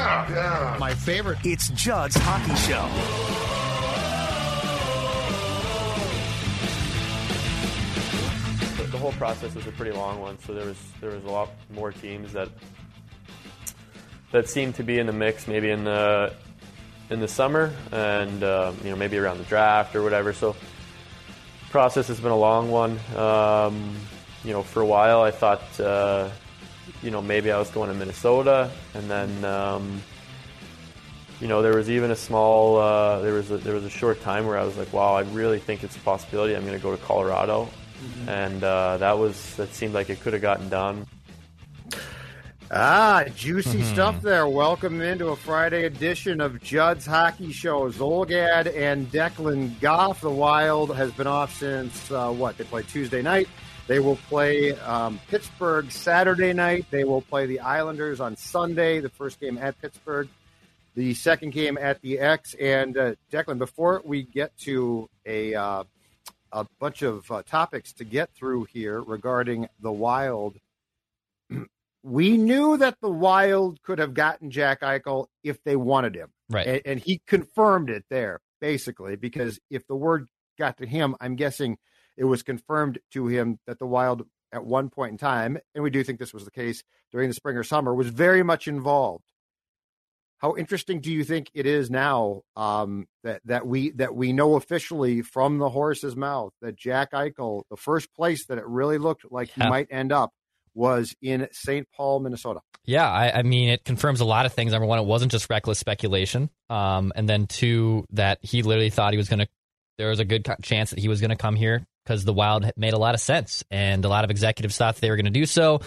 yeah, yeah. My favorite. It's Judd's Hockey Show. The, the whole process was a pretty long one, so there was there was a lot more teams that that seemed to be in the mix, maybe in the in the summer, and uh, you know maybe around the draft or whatever. So process has been a long one. Um, you know, for a while I thought. Uh, you know, maybe I was going to Minnesota, and then, um, you know, there was even a small, uh, there was a, there was a short time where I was like, wow, I really think it's a possibility. I'm going to go to Colorado, mm-hmm. and uh, that was that seemed like it could have gotten done. Ah, juicy mm-hmm. stuff there. Welcome into a Friday edition of Judd's Hockey Show. Zulgad and Declan Goff. The Wild has been off since uh, what? They played Tuesday night. They will play um, Pittsburgh Saturday night. They will play the Islanders on Sunday, the first game at Pittsburgh, the second game at the X. And uh, Declan, before we get to a, uh, a bunch of uh, topics to get through here regarding the Wild, we knew that the Wild could have gotten Jack Eichel if they wanted him. Right. And, and he confirmed it there, basically, because if the word got to him, I'm guessing – it was confirmed to him that the Wild, at one point in time, and we do think this was the case during the spring or summer, was very much involved. How interesting do you think it is now um, that that we that we know officially from the horse's mouth that Jack Eichel, the first place that it really looked like he might end up, was in St. Paul, Minnesota. Yeah, I, I, mean, it confirms a lot of things. Number one, it wasn't just reckless speculation, um, and then two, that he literally thought he was going to. There was a good chance that he was going to come here because the Wild made a lot of sense and a lot of executives thought they were going to do so.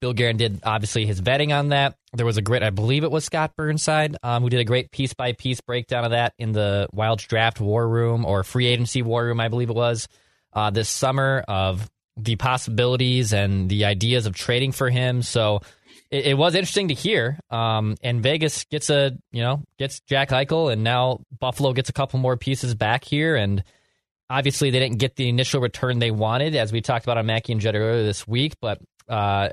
Bill Guerin did obviously his vetting on that. There was a great, I believe it was Scott Burnside, um, who did a great piece by piece breakdown of that in the Wild's draft war room or free agency war room, I believe it was, uh, this summer of the possibilities and the ideas of trading for him. So it, it was interesting to hear. Um, and Vegas gets a, you know, gets Jack Eichel, and now Buffalo gets a couple more pieces back here. And Obviously, they didn't get the initial return they wanted, as we talked about on Mackey and Judd earlier this week. But uh,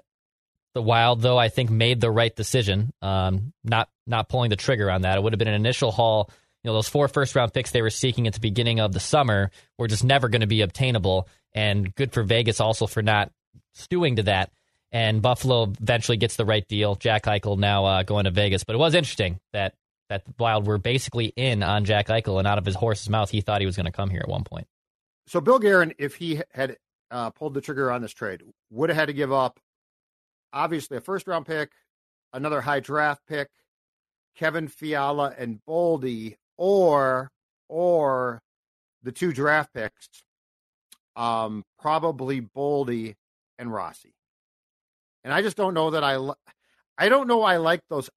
the Wild, though, I think made the right decision, um, not not pulling the trigger on that. It would have been an initial haul. You know, those four first round picks they were seeking at the beginning of the summer were just never going to be obtainable. And good for Vegas also for not stewing to that. And Buffalo eventually gets the right deal. Jack Eichel now uh, going to Vegas. But it was interesting that that the Wild were basically in on Jack Eichel, and out of his horse's mouth, he thought he was going to come here at one point. So Bill Guerin, if he had uh, pulled the trigger on this trade, would have had to give up obviously a first round pick, another high draft pick, Kevin Fiala and Boldy, or or the two draft picks, um, probably Boldy and Rossi. And I just don't know that I, I don't know I like those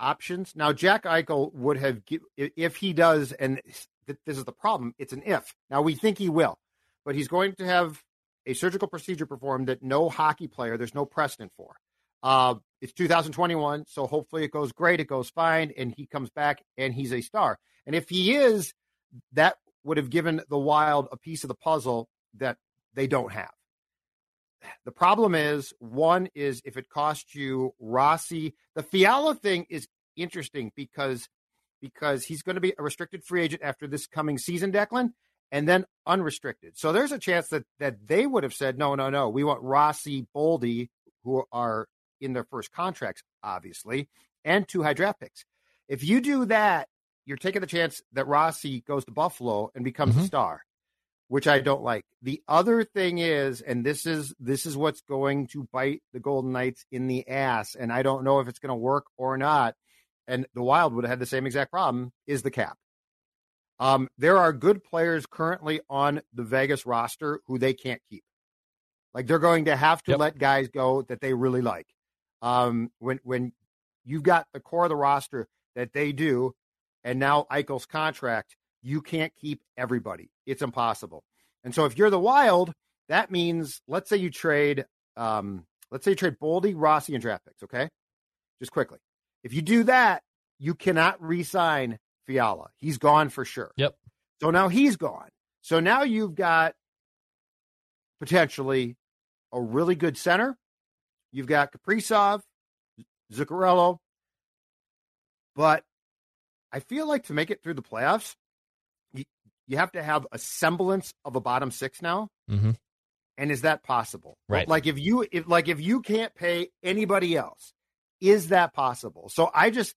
options. Now, Jack Eichel would have, if he does, and this is the problem, it's an if. Now, we think he will, but he's going to have a surgical procedure performed that no hockey player, there's no precedent for. Uh, it's 2021, so hopefully it goes great, it goes fine, and he comes back and he's a star. And if he is, that would have given the Wild a piece of the puzzle that they don't have. The problem is one is if it costs you Rossi, the Fiala thing is interesting because because he's going to be a restricted free agent after this coming season, Declan, and then unrestricted. So there's a chance that that they would have said no, no, no. We want Rossi, Boldy, who are in their first contracts, obviously, and two high draft picks. If you do that, you're taking the chance that Rossi goes to Buffalo and becomes mm-hmm. a star which I don't like. The other thing is, and this is this is what's going to bite the Golden Knights in the ass, and I don't know if it's going to work or not. And the Wild would have had the same exact problem: is the cap. Um, there are good players currently on the Vegas roster who they can't keep. Like they're going to have to yep. let guys go that they really like. Um, when when you've got the core of the roster that they do, and now Eichel's contract, you can't keep everybody. It's impossible. And so if you're the Wild, that means let's say you trade, um, let's say you trade Boldy, Rossi, and draft picks. Okay, just quickly. If you do that, you cannot re-sign Fiala. He's gone for sure. Yep. So now he's gone. So now you've got potentially a really good center. You've got Kaprizov, Zuccarello, but I feel like to make it through the playoffs, you, have to have a semblance of a bottom six now. Mm-hmm. And is that possible? Right. Like if you if like if you can't pay anybody else, is that possible? So I just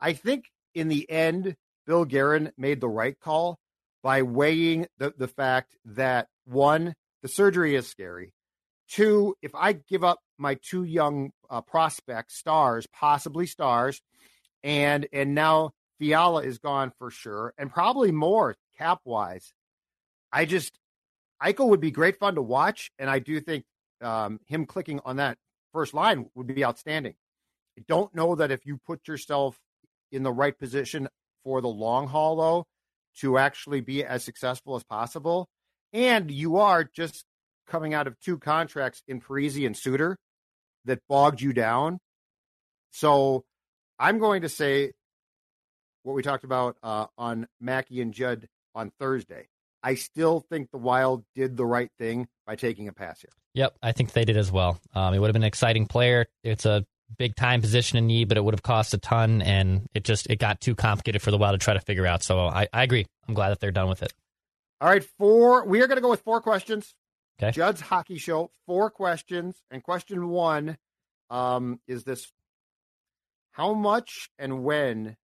I think in the end, Bill Guerin made the right call by weighing the, the fact that one, the surgery is scary. Two, if I give up my two young uh, prospects, stars, possibly stars, and and now Fiala is gone for sure, and probably more cap wise. I just Eichel would be great fun to watch, and I do think um, him clicking on that first line would be outstanding. I don't know that if you put yourself in the right position for the long haul, though, to actually be as successful as possible, and you are just coming out of two contracts in Parise and Suter that bogged you down. So I'm going to say what we talked about uh, on Mackey and Judd on Thursday. I still think the Wild did the right thing by taking a pass here. Yep, I think they did as well. Um, it would have been an exciting player. It's a big time position in need, but it would have cost a ton, and it just it got too complicated for the Wild to try to figure out. So I, I agree. I'm glad that they're done with it. All right, four. We are going to go with four questions. Okay. Judd's Hockey Show, four questions. And question one um, is this How much and when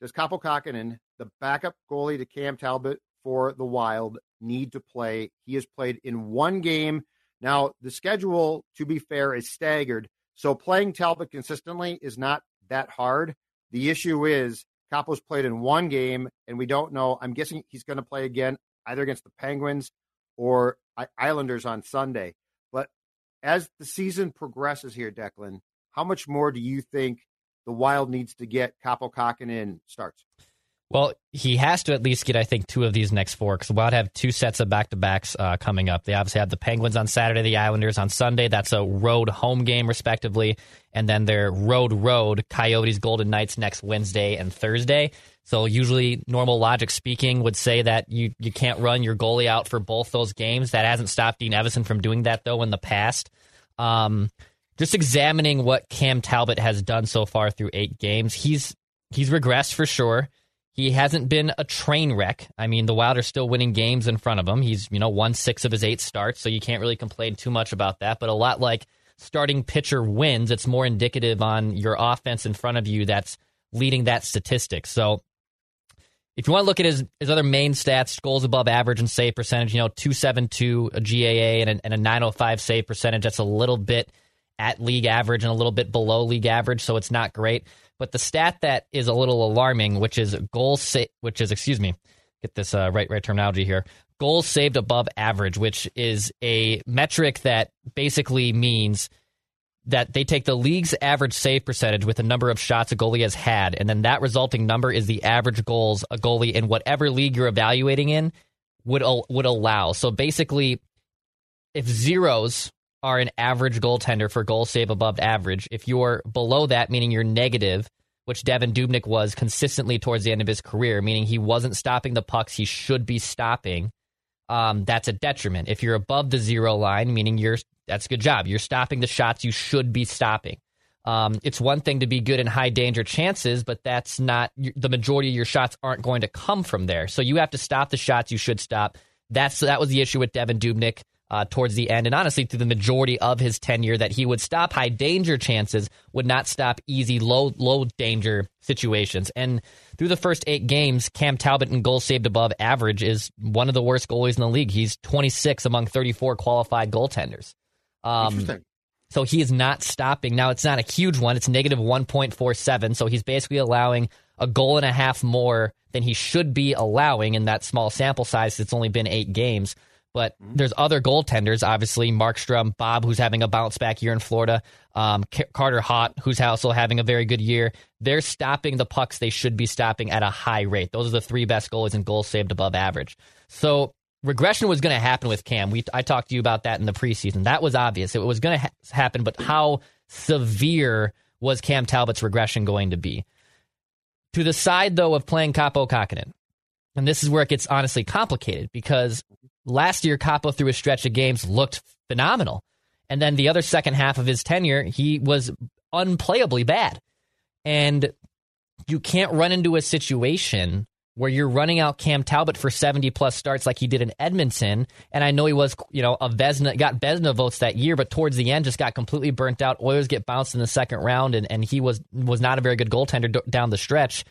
does Kaapo Kähkönen, the backup goalie to Cam Talbot for the Wild, need to play? He has played in one game. Now, the schedule, to be fair, is staggered. So playing Talbot consistently is not that hard. The issue is Kaapo's played in one game, and we don't know. I'm guessing he's going to play again either against the Penguins or Islanders on Sunday. But as the season progresses here, Declan, how much more do you think the Wild needs to get Kaapo Kähkönen starts? Well, he has to at least get, I think, two of these next four because Wild have two sets of back to backs uh, coming up. They obviously have the Penguins on Saturday, the Islanders on Sunday. That's a road home game, respectively. And then their road road Coyotes Golden Knights next Wednesday and Thursday. So usually, normal logic speaking would say that you you can't run your goalie out for both those games. That hasn't stopped Dean Evason from doing that though in the past. Um, just examining what Cam Talbot has done so far through eight games, he's he's regressed for sure. He hasn't been a train wreck. I mean, the Wild are still winning games in front of him. He's, you know, won six of his eight starts, so you can't really complain too much about that. But a lot like starting pitcher wins, it's more indicative on your offense in front of you that's leading that statistic. So if you want to look at his, his other main stats, goals above average and save percentage, you know, 272 a GAA and a, and a 905 save percentage, that's a little bit at league average and a little bit below league average, so it's not great. But the stat that is a little alarming, which is goals, sa- which is excuse me, get this uh, right right terminology here. Goals saved above average, which is a metric that basically means that they take the league's average save percentage with the number of shots a goalie has had, and then that resulting number is the average goals a goalie in whatever league you're evaluating in would would allow. So basically, if zeros are an average goaltender for goal save above average. If you're below that, meaning you're negative, which Devan Dubnyk was consistently towards the end of his career, meaning he wasn't stopping the pucks he should be stopping, um, that's a detriment. If you're above the zero line, meaning you're that's a good job. You're stopping the shots you should be stopping. Um, it's one thing to be good in high danger chances, but that's not the majority of your shots aren't going to come from there. So you have to stop the shots you should stop. That's that was the issue with Devan Dubnyk uh, towards the end, and honestly, through the majority of his tenure, that he would stop high danger chances, would not stop easy low low danger situations. And through the first eight games, Cam Talbot in goals saved above average is one of the worst goalies in the league. He's 26 among 34 qualified goaltenders. Um, Interesting. So he is not stopping. Now it's not a huge one. It's negative 1.47. So he's basically allowing a goal and a half more than he should be allowing in that small sample size. It's only been eight games But there's other goaltenders, obviously Markstrom, Bob, who's having a bounce back year in Florida, um, Ca- Carter Hart, who's also having a very good year. They're stopping the pucks they should be stopping at a high rate. Those are the three best goalies in goals saved above average. So regression was going to happen with Cam. We I talked to you about that in the preseason. That was obvious. It was going to ha- happen, but how severe was Cam Talbot's regression going to be? To the side though of playing Kaapo Kähkönen, and this is where it gets honestly complicated because last year Kaapo through a stretch of games looked phenomenal, and then the other second half of his tenure he was unplayably bad, and you can't run into a situation where you're running out Cam Talbot for 70 plus starts like he did in Edmonton. And I know he was, you know, a Vezina, got Vezina votes that year, but towards the end just got completely burnt out. Oilers get bounced in the second round, and, and he was was not a very good goaltender down the stretch.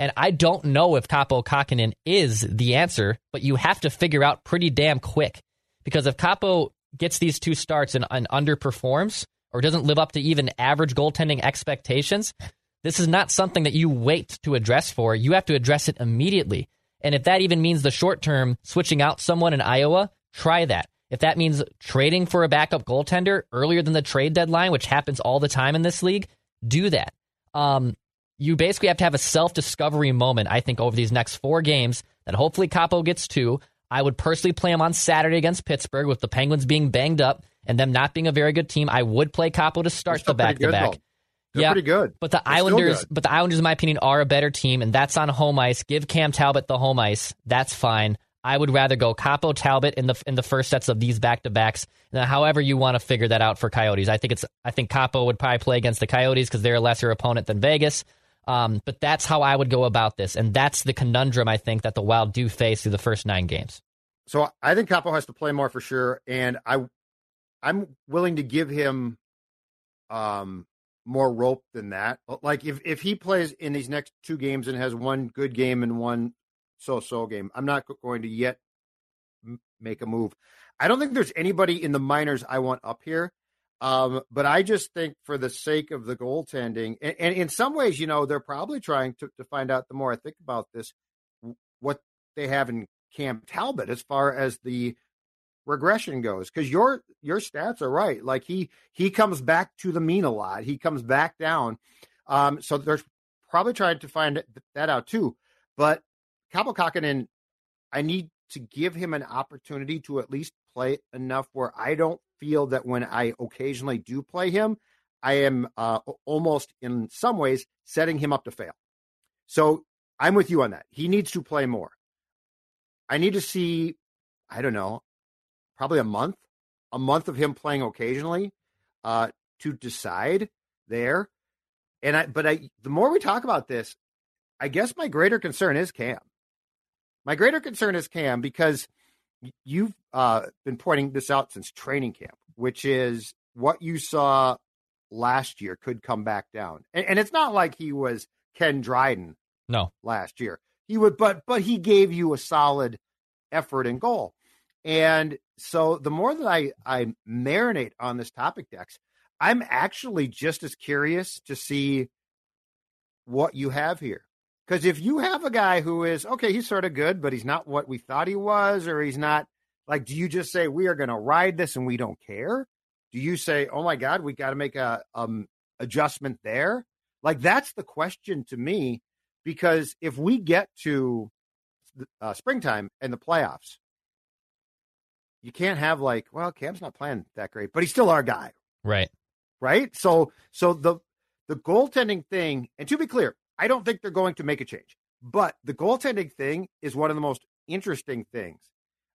And I don't know if Kaapo Kähkönen is the answer, but you have to figure out pretty damn quick. Because if Kaapo gets these two starts and, and underperforms or doesn't live up to even average goaltending expectations, this is not something that you wait to address for. You have to address it immediately. And if that even means the short term, switching out someone in Iowa, try that. If that means trading for a backup goaltender earlier than the trade deadline, which happens all the time in this league, do that. Um, you basically have to have a self discovery moment, I think, over these next four games that hopefully Kaapo gets to. I would personally play him on Saturday against Pittsburgh with the Penguins being banged up and them not being a very good team. I would play Kaapo to start the back pretty to good, back. They're pretty good. But the They're Islanders, but the Islanders, in my opinion, are a better team, and that's on home ice. Give Cam Talbot the home ice. That's fine. I would rather go Kaapo Talbot in the in the first sets of these back to backs. However you want to figure that out for Coyotes, I think it's I think Kaapo would probably play against the Coyotes because they're a lesser opponent than Vegas. Um, but that's how I would go about this, and that's the conundrum I think that the Wild do face through the first nine games. So I think Kaapo has to play more for sure, and I, I'm willing to give him, um, more rope than that. Like if if he plays in these next two games and has one good game and one so-so game, I'm not going to yet make a move. I don't think there's anybody in the minors I want up here. Um, but I just think for the sake of the goaltending, and, and in some ways, you know, they're probably trying to, to find out the more I think about this, what they have in Cam Talbot as far as the regression goes. Because your your stats are right. Like he he comes back to the mean a lot. He comes back down. Um, so they're probably trying to find that out too. But Kaapo Kähkönen, I need to give him an opportunity to at least play enough where I don't feel that when I occasionally do play him, I am uh, almost in some ways setting him up to fail. So I'm with you on that. He needs to play more. I need to see, I don't know, probably a month, a month of him playing occasionally uh, to decide there. And I, but I, the more we talk about this, I guess my greater concern is Cam. My greater concern is Cam because you've uh, been pointing this out since training camp, which is what you saw last year could come back down. And, and it's not like he was Ken Dryden No, last year. He would, but but he gave you a solid effort and goal. And so the more that I I marinate on this topic, Dex, I'm actually just as curious to see what you have here. Because if you have a guy who is okay, he's sort of good, but he's not what we thought he was, or he's not like, do you just say we are going to ride this and we don't care? Do you say, oh my God, we got to make a um adjustment there? Like that's the question to me, because if we get to uh, springtime and the playoffs, you can't have like, well, Cam's not playing that great, but he's still our guy, right. right? So, so the the goaltending thing, and to be clear, I don't think they're going to make a change, but the goaltending thing is one of the most interesting things.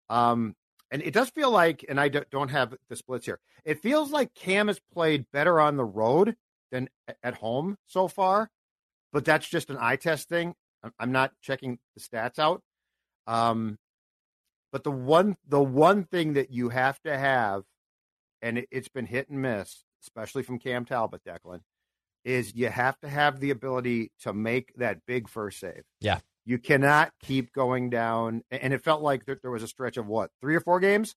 Um, and it does feel like, and I don't- have the splits here. It feels like Cam has played better on the road than at home so far, but that's just an eye test thing. I'm- not checking the stats out. Um, but the one the one thing that you have to have, and it's been hit and miss, especially from Cam Talbot, Declan, is you have to have the ability to make that big first save. Yeah. You cannot keep going down. And it felt like there, was a stretch of what, three or four games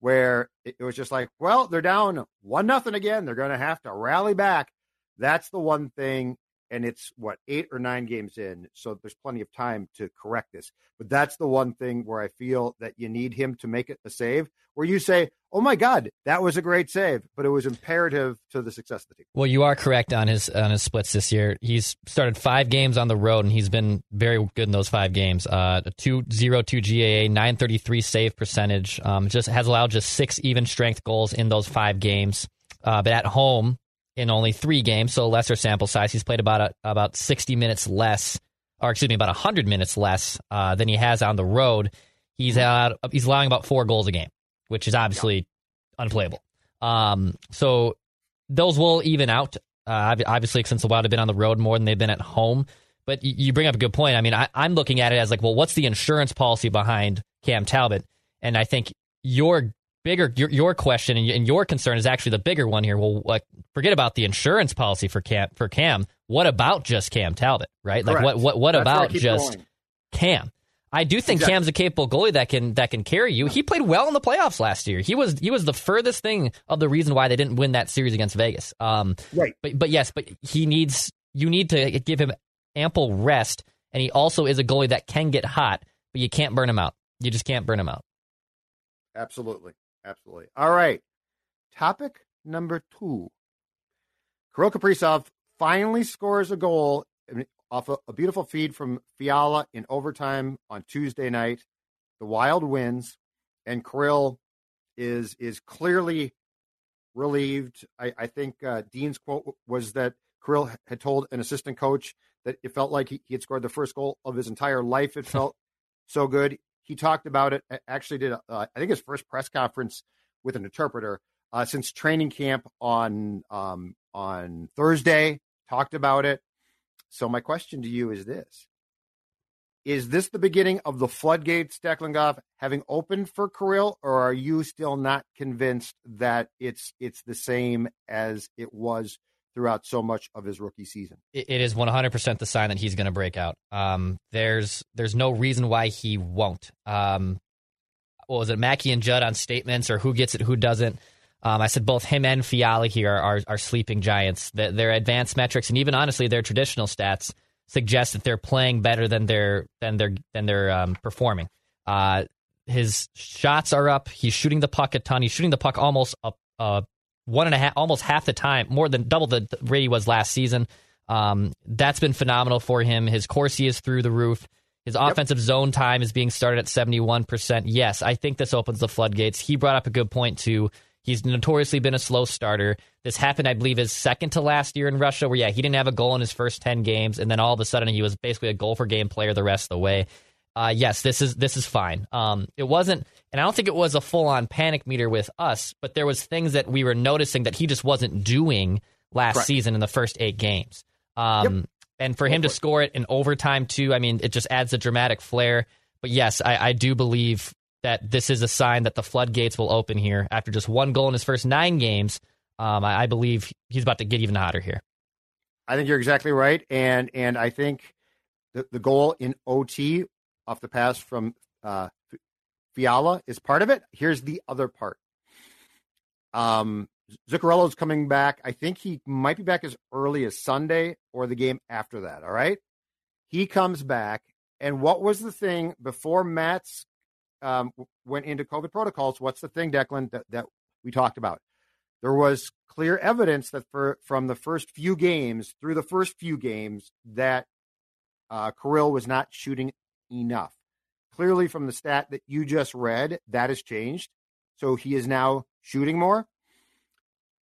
where it, it was just like, well, they're down one nothing again. They're going to have to rally back. That's the one thing and it's what eight or nine games in, so there's plenty of time to correct this. But that's the one thing where I feel that you need him to make it a save. Where you say, "Oh my God, that was a great save," but it was imperative to the success of the team. Well, you are correct on his on his splits this year. He's started five games on the road, and he's been very good in those five games. Uh, two zero two GAA, nine thirty three save percentage. Um, just has allowed just six even strength goals in those five games. Uh, but at home, in only three games, so lesser sample size. He's played about a, about 60 minutes less, or excuse me, about 100 minutes less uh, than he has on the road. He's at, he's allowing about four goals a game, which is obviously yeah. unplayable. Um, so those will even out. Uh, obviously, since the Wild have been on the road more than they've been at home. But you bring up a good point. I mean, I, I'm looking at it as like, well, what's the insurance policy behind Cam Talbot? And I think your bigger your, your question and, and your concern is actually the bigger one here. Well, like forget about the insurance policy for Cam for Cam. What about just Cam Talbot, right? Correct. Like what what what That's about just going. Cam? I do think exactly. Cam's a capable goalie that can that can carry you. He played well in the playoffs last year. He was he was the furthest thing of the reason why they didn't win that series against Vegas. Um, right. But but yes, but he needs you need to give him ample rest, and he also is a goalie that can get hot, but you can't burn him out. You just can't burn him out. Absolutely. Absolutely. All right. Topic number two. Kirill Kaprizov finally scores a goal off a, a, beautiful feed from Fiala in overtime on Tuesday night. The Wild wins, and Kirill is is clearly relieved. I, I think uh, Dean's quote was that Kirill had told an assistant coach that it felt like he, he had scored the first goal of his entire life. It felt so good he talked about it. Actually, did uh, I think his first press conference with an interpreter uh, since training camp on um, on Thursday. Talked about it. So my question to you is this: Is this the beginning of the floodgates, Declan Goff, having opened for Kirill, or are you still not convinced that it's it's the same as it was throughout so much of his rookie season. it is 100% the sign that he's going to break out. Um, there's there's no reason why he won't. Um, what was it, Mackey and Judd on statements or who gets it, who doesn't? Um, I said both him and Fiala here are, are sleeping giants. The, their advanced metrics and even honestly their traditional stats suggest that they're playing better than they're than they're than they're um, performing. Uh, his shots are up. He's shooting the puck a ton. He's shooting the puck almost a, a one and a half, almost half the time, more than double the rate he was last season. Um, that's been phenomenal for him. His Corsi is through the roof. His yep. offensive zone time is being started at 71%. Yes, I think this opens the floodgates. He brought up a good point, too. He's notoriously been a slow starter. This happened, I believe, his second to last year in Russia, where, yeah, he didn't have a goal in his first 10 games, and then all of a sudden he was basically a goal for game player the rest of the way uh, yes, this is this is fine. Um, it wasn't, and I don't think it was a full on panic meter with us, but there was things that we were noticing that he just wasn't doing last Correct. season in the first eight games. Um, yep. And for him to score it in overtime too, I mean, it just adds a dramatic flair. But yes, I, I do believe that this is a sign that the floodgates will open here after just one goal in his first nine games. Um, I, I believe he's about to get even hotter here. I think you're exactly right, and and I think the, the goal in OT off the pass from uh, Fiala is part of it. Here's the other part. Um, Zuccarello's coming back. I think he might be back as early as Sunday or the game after that. All right. He comes back. And what was the thing before Mats um, went into COVID protocols? What's the thing, Declan, that, that we talked about? There was clear evidence that for from the first few games through the first few games that uh, Kirill was not shooting enough. Clearly, from the stat that you just read, that has changed. So he is now shooting more.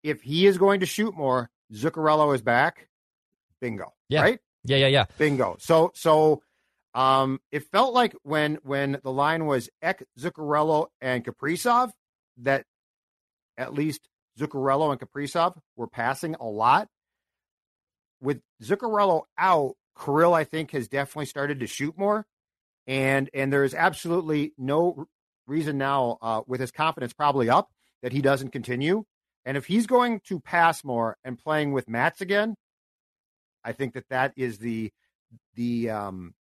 If he is going to shoot more, Zuccarello is back. Bingo. Yeah. Right? Yeah, yeah, yeah. Bingo. So, so um, it felt like when when the line was Ek, Zuccarello, and Kaprizov, that at least Zuccarello and Kaprizov were passing a lot. With Zuccarello out, Kirill, I think, has definitely started to shoot more and and there is absolutely no reason now, uh, with his confidence probably up, that he doesn't continue. And if he's going to pass more and playing with Mats again, I think that that is the the um,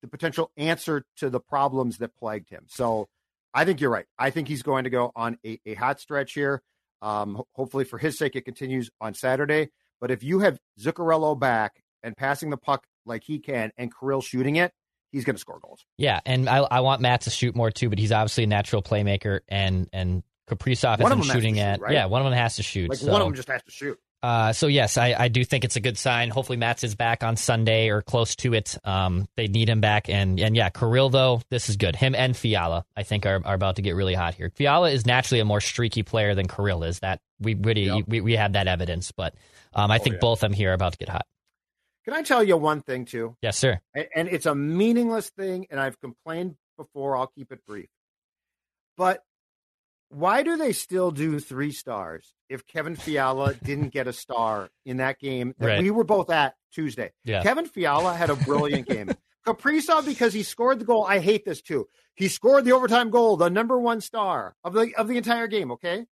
the potential answer to the problems that plagued him. So I think you're right. I think he's going to go on a, a hot stretch here. Um, hopefully, for his sake, it continues on Saturday. But if you have Zuccarello back and passing the puck like he can, and Kirill shooting it, he's going to score goals. Yeah, and I, I want Matt to shoot more too, but he's obviously a natural playmaker, and and Kaprizov One isn't them has to shooting shoot, at. right? Yeah, one of them has to shoot. Like so. one of them just has to shoot. Uh, so yes, I, I do think it's a good sign. Hopefully, Mats is back on Sunday or close to it. Um, they need him back, and and yeah, Kirill though, this is good. Him and Fiala, I think, are, are about to get really hot here. Fiala is naturally a more streaky player than Kirill is. That we really Yep. we, we have that evidence, but um, I think yeah. both of them here are about to get hot. Can I tell you one thing too? Yes, sir. and, and it's a meaningless thing and i've complained before i'll keep it brief but why do they still do three stars if kevin fiala didn't get a star in that game that Right. we were both at tuesday Yeah. kevin fiala had a brilliant game kaprizov because he scored the goal i hate this too he scored the overtime goal the number one star of the of the entire game okay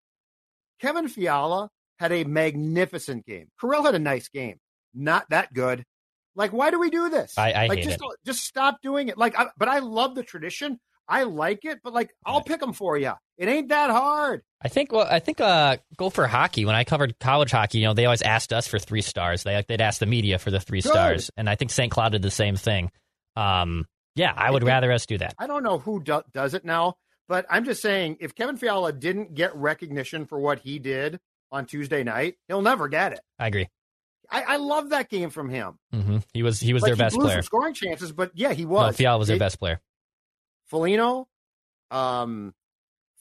kevin fiala had a magnificent game Kirill had a nice game not that good like why do we do this I- I like hate just it. just stop doing it. Like, I, but I love the tradition. I like it, but like, I'll pick them for you. It ain't that hard. I think well, I think uh, go for hockey. When I covered college hockey, you know, they always asked us for three stars. They they'd ask the media for the three Good. stars, and I think St. Cloud did the same thing. Um, yeah, I would rather us do that. I don't know who do, does it now, but I'm just saying, if Kevin Fiala didn't get recognition for what he did on Tuesday night, he'll never get it. I agree. I, I love that game from him. hmm He was he was like, their he best player. scoring chances, but yeah, he No, was. Fiala was their best player. Foligno, um,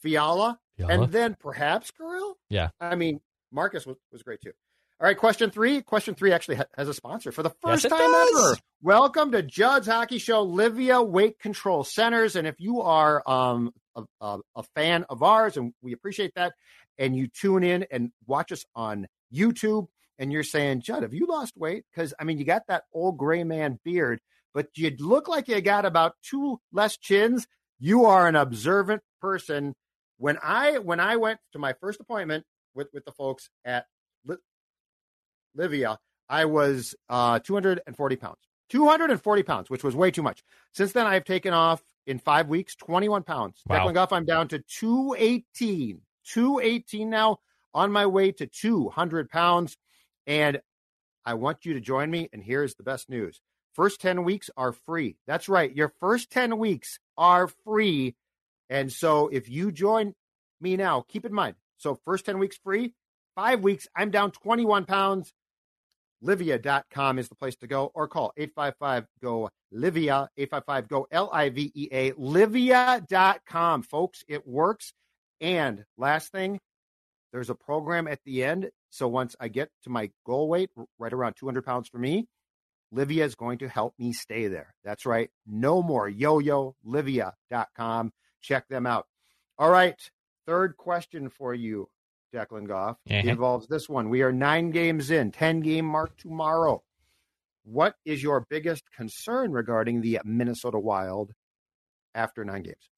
Fiala, Fiala? and then perhaps Kirill. Yeah. I mean, Marcus was, was great too. All right, question three. Question three actually ha- has a sponsor for the first it time does. ever. Welcome to Judd's Hockey Show, Livea Weight Control Centers. And if you are um, a, a, a fan of ours, and we appreciate that, and you tune in and watch us on YouTube, and you're saying, Judd, have you lost weight? Because I mean, you got that old gray man beard, but you look like you got about two less chins. You are an observant person. When I when I went to my first appointment with with the folks at Li- Livea, I was uh, 240 pounds. 240 pounds, which was way too much. Since then, I've taken off in five weeks 21 pounds. Wow. Declan Goff, I'm down to 218. 218 now, on my way to 200 pounds. And I want you to join me. And here's the best news first 10 weeks are free. That's right. Your first 10 weeks are free. And so if you join me now, keep in mind. So first 10 weeks free, five weeks, I'm down 21 pounds. Livea.com is the place to go or call 855 go Livea, 855 go L I V E A, Livea.com. Folks, it works. And last thing, there's a program at the end. So once I get to my goal weight, right around 200 pounds for me, Livea is going to help me stay there. That's right. No more yo yo, Livea.com. Check them out. All right. Third question for you, Declan Goff, Mhm. involves this one. We are nine games in, 10 game mark tomorrow. What is your biggest concern regarding the Minnesota Wild after nine games?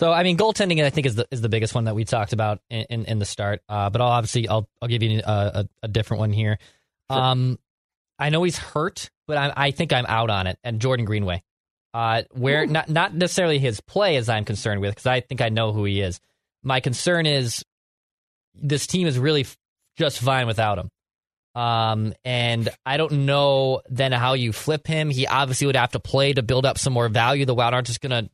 So I mean, goaltending I think is the is the biggest one that we talked about in, in, in the start. Uh, but I'll obviously I'll I'll give you a, a, a different one here. Sure. Um, I know he's hurt, but I, I think I'm out on it. And Jordan Greenway, uh, where not not necessarily his play as I'm concerned with because I think I know who he is. My concern is this team is really f- just fine without him. Um, and I don't know then how you flip him. He obviously would have to play to build up some more value. The Wild aren't just going to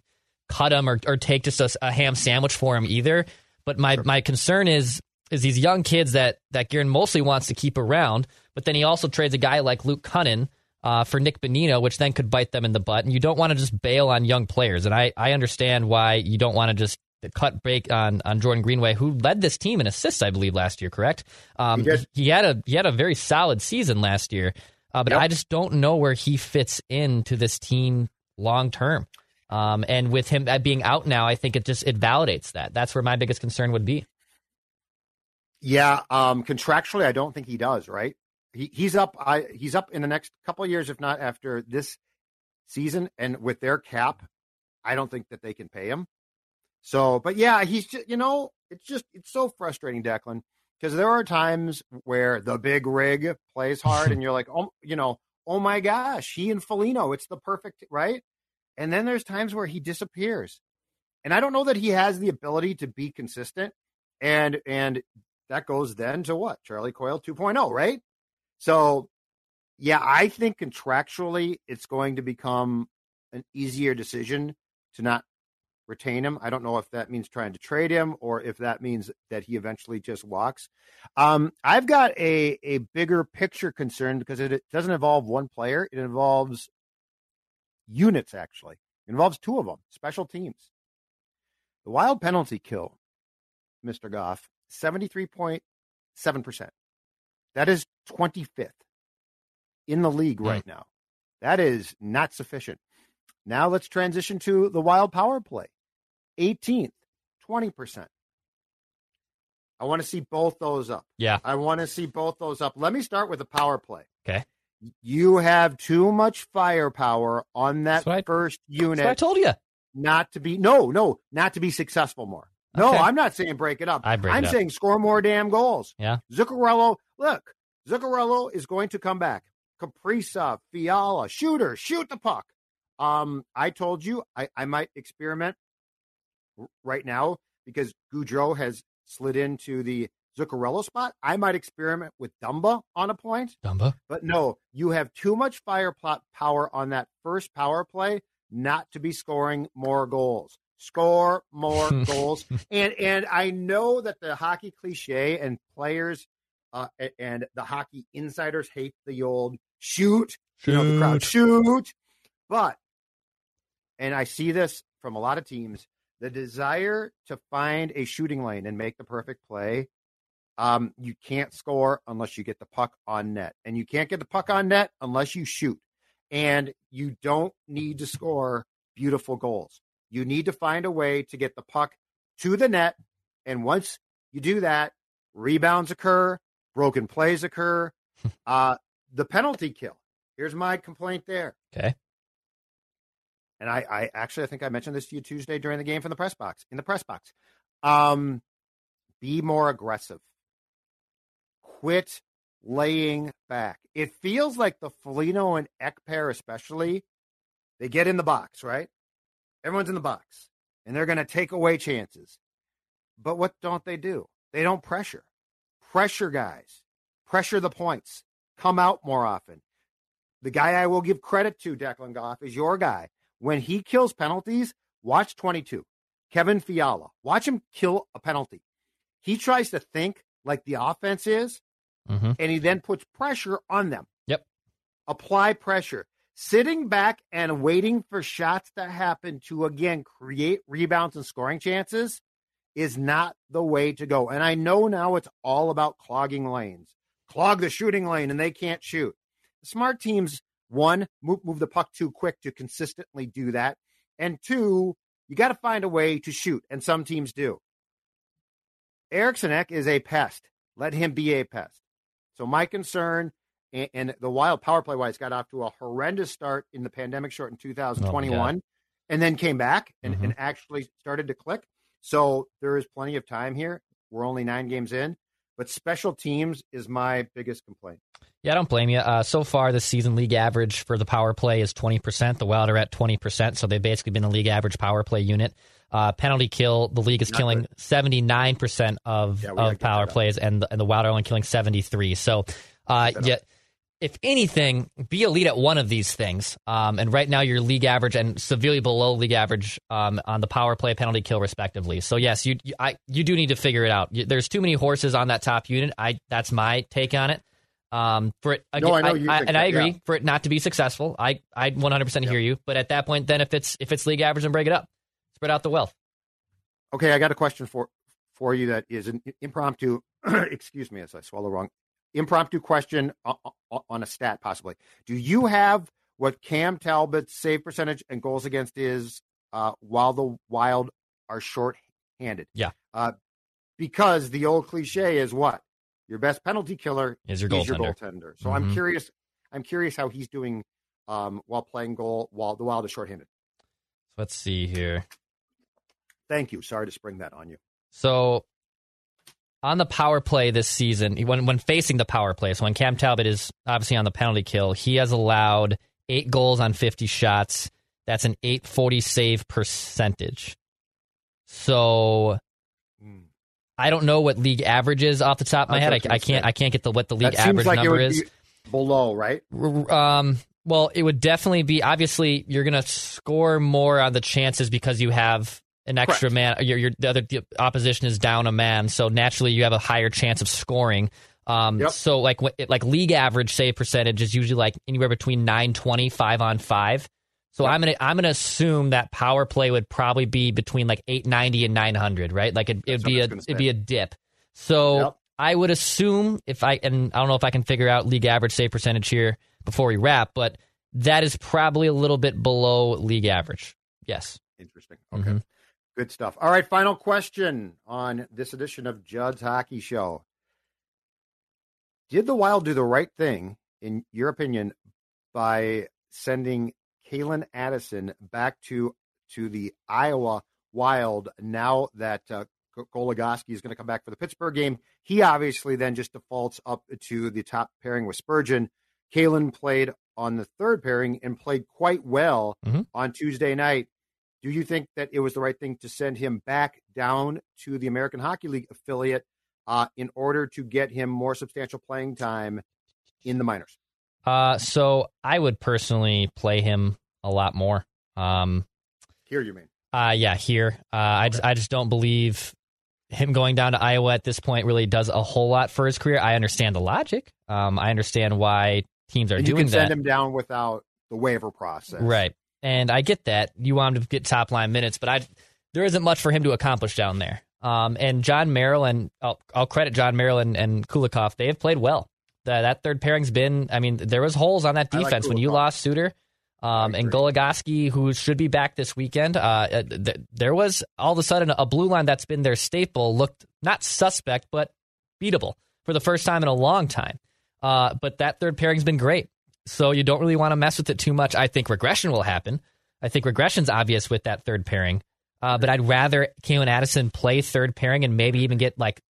cut him or, or take just a, a ham sandwich for him either. But my, my concern is is these young kids that that Guerin mostly wants to keep around, but then he also trades a guy like Luke Kunin uh, for Nick Bonino, which then could bite them in the butt. And you don't want to just bail on young players. And I, I understand why you don't want to just cut break on on Jordan Greenway, who led this team in assists, I believe, last year. Correct? Um, He he had a he had a very solid season last year, uh, but Yep. I just don't know where he fits into this team long term. Um, and with him being out now, I think it just it validates that. That's where my biggest concern would be. Yeah, um, contractually, I don't think he does. Right? He, he's up. I, he's up in the next couple of years, if not after this season. And with their cap, I don't think that they can pay him. So, but yeah, he's just you know, it's just it's so frustrating, Declan, because there are times where the big rig plays hard, and you're like, oh, you know, oh my gosh, he and Foligno, it's the perfect right. And then there's times where he disappears, and I don't know that he has the ability to be consistent. And and that goes then to what Charlie Coyle 2.0, right? So Yeah, I think contractually it's going to become an easier decision to not retain him. I don't know if that means trying to trade him or if that means that he eventually just walks. Um, I've got a a bigger picture concern because it, it doesn't involve one player; it involves units. Actually, it involves two of them, special teams. The wild penalty kill, Mister Goff, seventy three point seven percent. That is twenty fifth in the league right mm. now. That is not sufficient. Now let's transition to the wild power play. 18th, 20%. I want to see both those up. Yeah. I want to see both those up. Let me start with the power play. Okay. You have too much firepower on that I, first unit. I told you. Not to be, no, no, not to be successful more. No, okay. I'm not saying break it up. I break I'm up. saying score more damn goals. Yeah. Zuccarello, look, Zuccarello is going to come back. Kaprizov, Fiala, shooter, shoot the puck. Um, I told you I, I might experiment right now because Gaudreau has slid into the Zuccarello spot. I might experiment with Dumba on a point. Dumba. But no, you have too much fire plot power on that first power play not to be scoring more goals. Score more goals. And and I know that the hockey cliche and players uh, and the hockey insiders hate the old shoot, shoot. you know, the crowd shoot. But and I see this from a lot of teams the desire to find a shooting lane and make the perfect play. Um, you can't score unless you get the puck on net, and you can't get the puck on net unless you shoot. And you don't need to score beautiful goals. You need to find a way to get the puck to the net, and once you do that, rebounds occur, broken plays occur. uh, the penalty kill. Here's my complaint there. Okay and I, I actually I think I mentioned this to you Tuesday during the game from the press box in the press box. Um, be more aggressive. Quit laying back. It feels like the Foligno and Ek pair, especially, they get in the box, right? Everyone's in the box, and they're going to take away chances. But what don't they do? They don't pressure. Pressure guys. Pressure the points. Come out more often. The guy I will give credit to, Declan Goff, is your guy when he kills penalties, watch 22. Kevin Fiala, watch him kill a penalty. He tries to think like the offense is, mm-hmm. and he then puts pressure on them. Yep. Apply pressure. Sitting back and waiting for shots to happen to again create rebounds and scoring chances is not the way to go. And I know now it's all about clogging lanes. Clog the shooting lane and they can't shoot. Smart teams one, move, move the puck too quick to consistently do that. And two, you got to find a way to shoot, and some teams do. Eriksson Ek is a pest. Let him be a pest. So my concern, and, and the Wild power play wise got off to a horrendous start in the pandemic short in 2021, oh and then came back and, mm-hmm. and actually started to click. So there is plenty of time here. We're only nine games in, but special teams is my biggest complaint. Yeah, I don't blame you. Uh, so far, the season league average for the power play is 20%. The Wild are at 20%, so they've basically been a league average power play unit. Uh, penalty kill, the league is Not killing 79% of, yeah, of power plays, and the, and the Wild are only killing 73. So, uh, yeah, if anything, be elite at one of these things. Um, and right now, you're league average and severely below league average um, on the power play, penalty kill, respectively. So yes, you you, I, you do need to figure it out. There's too many horses on that top unit. I that's my take on it. Um, for it, again, no, I know you I, I, and that, I agree yeah. for it not to be successful. I I 100% hear you. But at that point, then if it's if it's league average, and break it up, spread out the wealth. Okay, I got a question for for you that is an impromptu. excuse me, as I swallow wrong. Impromptu question on a stat, possibly. Do you have what Cam Talbot's save percentage and goals against is uh, while the Wild are short-handed? Yeah. Uh, because the old cliche is what your best penalty killer is your goaltender. Your goaltender. So mm-hmm. I'm curious. I'm curious how he's doing um, while playing goal while the Wild is shorthanded. Let's see here. Thank you. Sorry to spring that on you. So on the power play this season, when when facing the power play, so when Cam Talbot is obviously on the penalty kill, he has allowed eight goals on 50 shots. That's an 840 save percentage. So I don't know what league average is off the top of my head. I, I, can't. I can't get the what the league average like number is. below, right? Um, well, it would definitely be. Obviously, you're going to score more on the chances because you have an extra Correct. man. Your, your the other the opposition is down a man, so naturally you have a higher chance of scoring. Um, Yep. so like what- like league average save percentage is usually like anywhere between 920, 5 on five. So I'm gonna I'm gonna assume that power play would probably be between like 890 and 900, right? Like it, it'd be a it'd be a dip. So Yep. I would assume if I and I don't know if I can figure out league average save percentage here before we wrap, but that is probably a little bit below league average. Yes. Interesting. Okay. Mhm. Good stuff. All right, final question on this edition of Judd's Hockey Show. Did the Wild do the right thing, in your opinion, by sending Calen Addison back to to the Iowa Wild now that uh, Goligoski is going to come back for the Pittsburgh game? He obviously then just defaults up to the top pairing with Spurgeon. Calen played on the third pairing and played quite well Mhm. on Tuesday night. Do you think that it was the right thing to send him back down to the American Hockey League affiliate uh, in order to get him more substantial playing time in the minors? Uh, so I would personally play him a lot more. Um, Here, you mean? uh, yeah, here. Uh, I just I just don't believe him going down to Iowa at this point really does a whole lot for his career. I understand the logic. Um, I understand why teams are And you doing can that. send him down without the waiver process, Right. And I get that. You want him to get top line minutes, but I there isn't much for him to accomplish down there. Um, and Jon Merrill and I'll, I'll credit Jon Merrill and, and Kulikov. They have played well. That that third pairing's been. I mean, there was holes on that I like defense when you lost Suter. Um, and. Goligoski, who should be back this weekend, uh, uh, th- there was all of a sudden a blue line that's been their staple looked not suspect, but beatable for the first time in a long time. Uh, but that third pairing's been great. So you don't really want to mess with it too much. I think regression will happen. I think regression's obvious with that third pairing. Uh, but I'd rather Calen Addison play third pairing and maybe even get like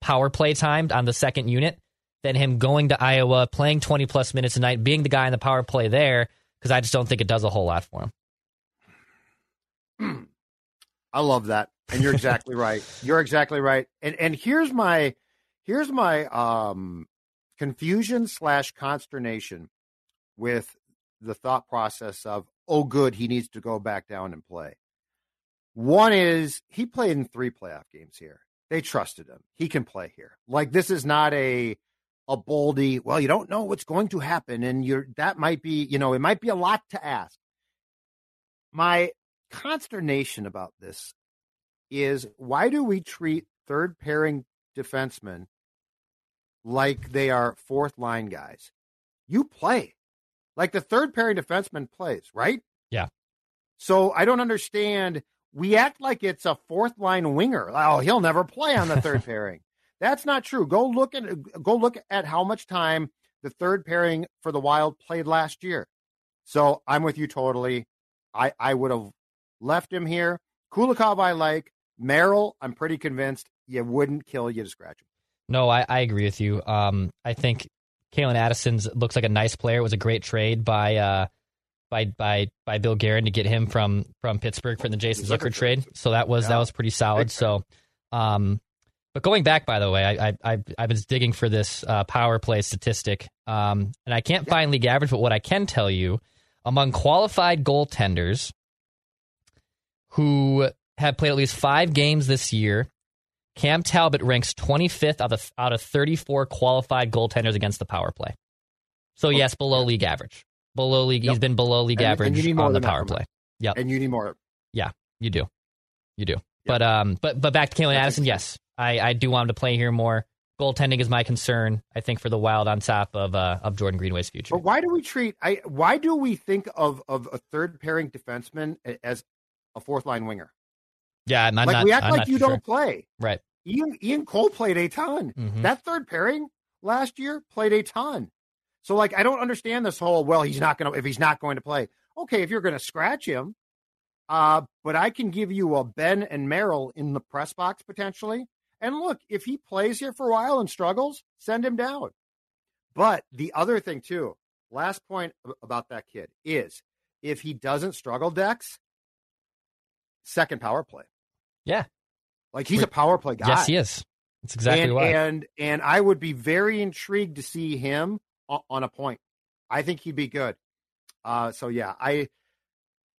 power play timed on the second unit than him going to Iowa, playing 20 plus minutes a night, being the guy in the power play there, because I just don't think it does a whole lot for him. I love that, and you're exactly right. You're exactly right. And and here's my here's my um confusion slash consternation with the thought process of oh good he needs to go back down and play. One is he played in three playoff games here. They trusted him. He can play here. Like this is not a a boldy. Well, you don't know what's going to happen, and you're that might be you know it might be a lot to ask. My consternation about this is why do we treat third pairing defensemen like they are fourth line guys? You play like the third pairing defenseman plays, right? Yeah. So I don't understand. We act like it's a fourth line winger. Oh, he'll never play on the third pairing. That's not true. Go look at go look at how much time the third pairing for the Wild played last year. So I'm with you totally. I I would have left him here. Kulikov I like. Merrill, I'm pretty convinced you wouldn't kill you to scratch him. No, I, I agree with you. Um, I think Calen Addison's looks like a nice player. It was a great trade by uh, by by by Bill Guerin to get him from from Pittsburgh for the Jason Zucker Zucker trade. So that was that was pretty solid. So, um, but going back, by the way, I I I, I was digging for this uh, power play statistic, um, and I can't find league average. But what I can tell you, among qualified goaltenders who have played at least five games this year, Cam Talbot ranks 25th out of out of 34 qualified goaltenders against the power play. So yes, below league average. Below league, he's been below league And- and average more on the power play. Yep, And you need more. Yeah, you do, you do. But um, but but back to Calen Addison. Yes, I I do want him to play here more. Goaltending is my concern. I think for the Wild on top of uh of Jordan Greenway's future. But why do we treat I why do we think of of a third pairing defenseman as a fourth line winger? Yeah, I'm, I'm like not. we act I'm like you too don't play. Right. Ian Ian Cole played a ton. Mhm. That third pairing last year played a ton. So like I don't understand this whole well he's not going to if he's not going to play. Okay, if you're going to scratch him, uh but I can give you a Ben and Merrill in the press box potentially. And look, if he plays here for a while and struggles, send him down. But the other thing too, last point about that kid is if he doesn't struggle Dex, second power play. Yeah. Like he's a power play guy. Yes, he is. That's exactly and, why. And and I would be very intrigued to see him on a point. I think he'd be good. Uh, so yeah, I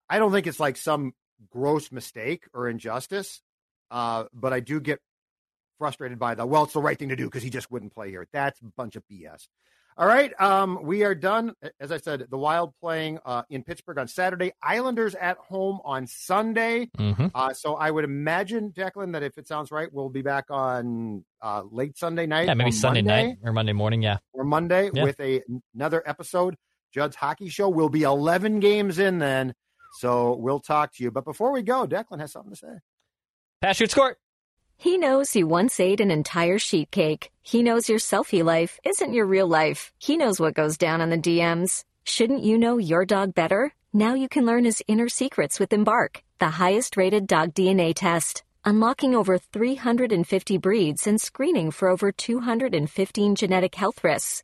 I don't think it's like some gross mistake or injustice, uh, but I do get frustrated by the well, it's the right thing to do because he just wouldn't play here. That's a bunch of BS. All right, um, we are done. As I said, the Wild playing uh, in Pittsburgh on Saturday, Islanders at home on Sunday. Mm-hmm. Uh, so I would imagine, Declan, that if it sounds right, we'll be back on uh, late Sunday night. Yeah, maybe or Sunday Monday, night or Monday morning. Yeah. or Monday Yeah. with a another episode. Judd's Hockey Show will be 11 games in then. So we'll talk to you. But before we go, Declan has something to say. Pass, shoot, score. He knows you once ate an entire sheet cake. He knows your selfie life isn't your real life. He knows what goes down on the DMs. Shouldn't you know your dog better? Now you can learn his inner secrets with Embark, the highest rated dog DNA test. Unlocking over 350 breeds and screening for over 215 genetic health risks.